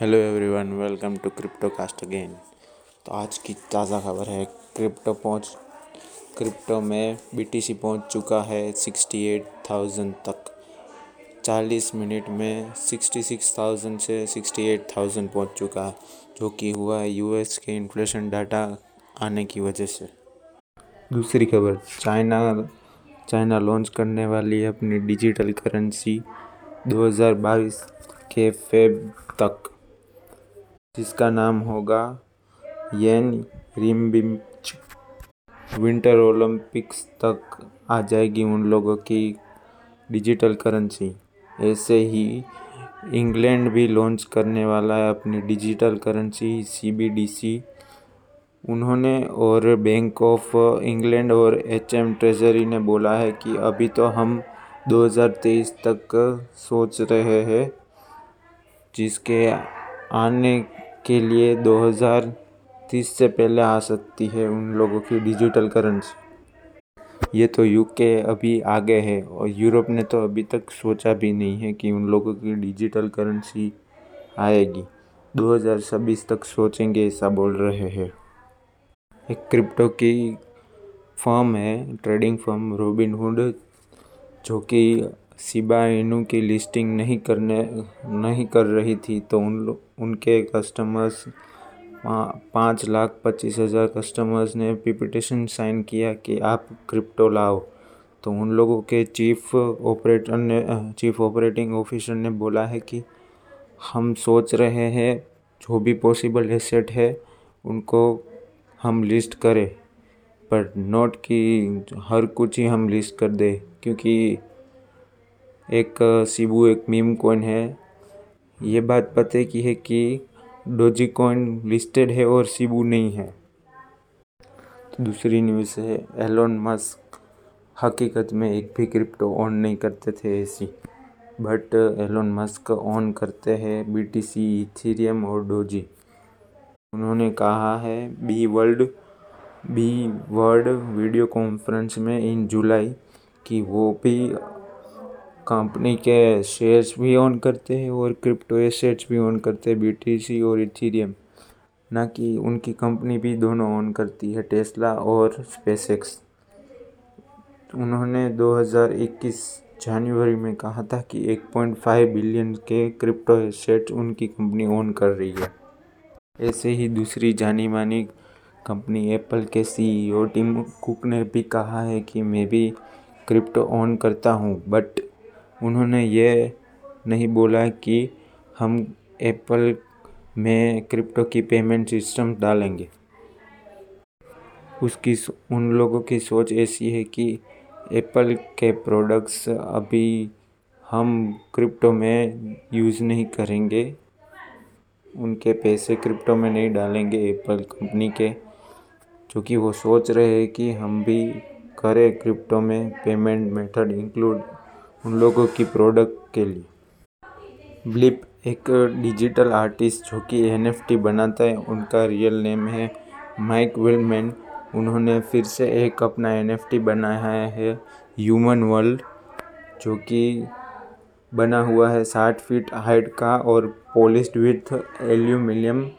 Hello everyone, welcome to Crypto Cast again. तो आज की ताज़ा खबर है, क्रिप्टो पहुँच, क्रिप्टो में बीटीसी पहुँच चुका है सिक्सटी एट थाउज़ेंड तक। चालीस मिनट में सिक्सटी सिक्स थाउज़ेंड से सिक्सटी एट थाउज़ेंड पहुँच चुका है, जो कि हुआ है यूएस के इन्फ्लेशन डाटा आने की वजह से। दूसरी खबर, चाइना चाइना लॉन्च करने वाली है अपनी डिजिटल करेंसी 2022 के फेब तक। जिसका नाम होगा येन रिम्बिच। विंटर ओलंपिक्स तक आ जाएगी उन लोगों की डिजिटल करेंसी। ऐसे ही इंग्लैंड भी लॉन्च करने वाला है अपनी डिजिटल करेंसी, सीबीडीसी। उन्होंने और बैंक ऑफ़ इंग्लैंड और एच एम ट्रेजरी ने बोला है कि अभी तो हम 2023 तक सोच रहे हैं, जिसके आने के लिए 2030 से पहले आ सकती है उन लोगों की डिजिटल करेंसी। ये तो यूके अभी आगे है और यूरोप ने तो अभी तक सोचा भी नहीं है कि उन लोगों की डिजिटल करेंसी आएगी। 2026 तक सोचेंगे ऐसा बोल रहे हैं। एक क्रिप्टो की फर्म है, ट्रेडिंग फर्म रोबिन हुड, जो कि शिबा इनू की लिस्टिंग नहीं करने, नहीं कर रही थी तो उन उनके कस्टमर्स पाँच लाख पच्चीस हज़ार कस्टमर्स ने पिपिटेशन साइन किया कि आप क्रिप्टो लाओ। तो उन लोगों के चीफ ऑपरेटर ने चीफ ऑपरेटिंग ऑफिसर ने बोला है कि हम सोच रहे हैं, जो भी पॉसिबल एसेट है, उनको हम लिस्ट करें। पर नोट कि हर कुछ ही हम लिस्ट कर दें, क्योंकि एक शिबू एक मीम कॉइन है। ये बात पते की है कि डोजी कॉइन लिस्टेड है और शिबू नहीं है। तो दूसरी न्यूज़ है एलोन मस्क हकीकत में एक भी क्रिप्टो ऑन नहीं करते थे ऐसी। बट एलोन मस्क ऑन करते हैं बी टी सी इथीरियम और डोजी उन्होंने कहा है B world B world video conference में इन जुलाई कि वो भी कंपनी के शेयर्स भी ऑन करते हैं और क्रिप्टो एसेट्स भी ऑन करते हैं बीटीसी और इथीरियम ना कि उनकी कंपनी भी दोनों ऑन करती है टेस्ला और स्पेसएक्स उन्होंने 2021 जनवरी में कहा था कि 1.5 बिलियन के क्रिप्टो एसेट्स उनकी कंपनी ऑन कर रही है। ऐसे ही दूसरी जानी मानी कंपनी एप्पल के सीईओ टिम कुक ने भी कहा है कि मैं भी क्रिप्टो ऑन करता हूँ, बट उन्होंने ये नहीं बोला कि हम एप्पल में क्रिप्टो की पेमेंट सिस्टम डालेंगे। उसकी उन लोगों की सोच ऐसी है कि एप्पल के प्रोडक्ट्स अभी हम क्रिप्टो में यूज़ नहीं करेंगे। उनके पैसे क्रिप्टो में नहीं डालेंगे एप्पल कंपनी के, क्योंकि वो सोच रहे हैं कि हम भी करें क्रिप्टो में पेमेंट मेथड इंक्लूड उन लोगों की प्रोडक्ट के लिए। ब्लिप एक डिजिटल आर्टिस्ट जो कि एनएफटी बनाता है, उनका रियल नेम है माइक विलमैन उन्होंने फिर से एक अपना एनएफटी बनाया है ह्यूमन वर्ल्ड जो कि बना हुआ है साठ फीट हाइट का और पॉलिश्ड विथ एल्यूमिनियम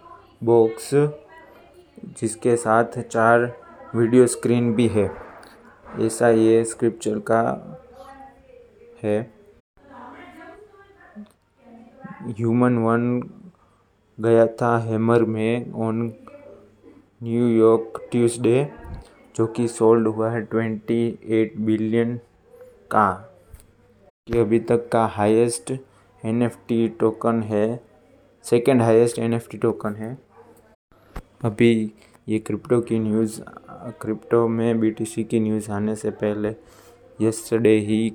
बॉक्स जिसके साथ चार वीडियो स्क्रीन भी है। ऐसा ये स्क्रिप्चर का है। ह्यूमन वन गया था हैमर में ऑन न्यूयॉर्क ट्यूसडे जो कि सोल्ड हुआ है ट्वेंटी एट बिलियन का, कि अभी तक का हाईएस्ट एनएफटी टोकन है सेकंड हाईएस्ट एनएफटी टोकन है। अभी ये क्रिप्टो की न्यूज़ क्रिप्टो में बीटीसी की न्यूज़ आने से पहले यस्टरडे ही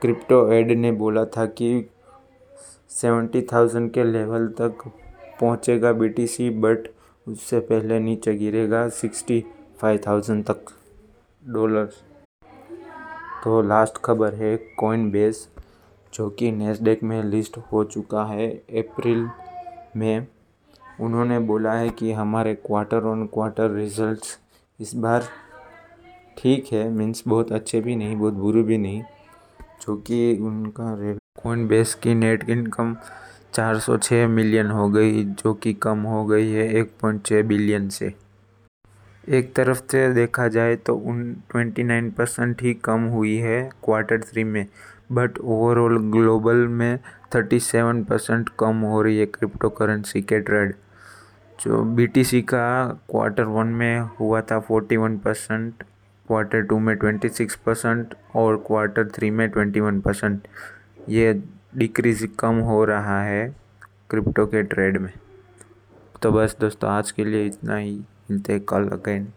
क्रिप्टो एड ने बोला था कि सेवेंटी थाउज़ेंड के लेवल तक पहुंचेगा बीटीसी बट उससे पहले नीचे गिरेगा सिक्सटी फाइव थाउज़ेंड तक डॉलर तो लास्ट खबर है कॉइन बेस जो कि नेस्डेक में लिस्ट हो चुका है अप्रैल में। उन्होंने बोला है कि हमारे क्वार्टर ऑन क्वार्टर रिजल्ट्स इस बार ठीक है मीन्स बहुत अच्छे भी नहीं, बहुत बुरे भी नहीं। जो कि उनका कॉइन बेस की नेट इनकम 406 मिलियन हो गई, जो कि कम हो गई है 1.6 बिलियन से। एक तरफ़ से देखा जाए तो उन 29 परसेंट ही कम हुई है क्वार्टर थ्री में बट ओवरऑल ग्लोबल में 37 परसेंट कम हो रही है क्रिप्टो करेंसी के ट्रेड जो बीटीसी का क्वार्टर वन में हुआ था 41 परसेंट क्वार्टर टू में 26 परसेंट और क्वार्टर थ्री में 21 परसेंट ये डिक्रीज कम हो रहा है क्रिप्टो के ट्रेड में. तो बस दोस्तों, आज के लिए इतना ही. मिलते कल अगेन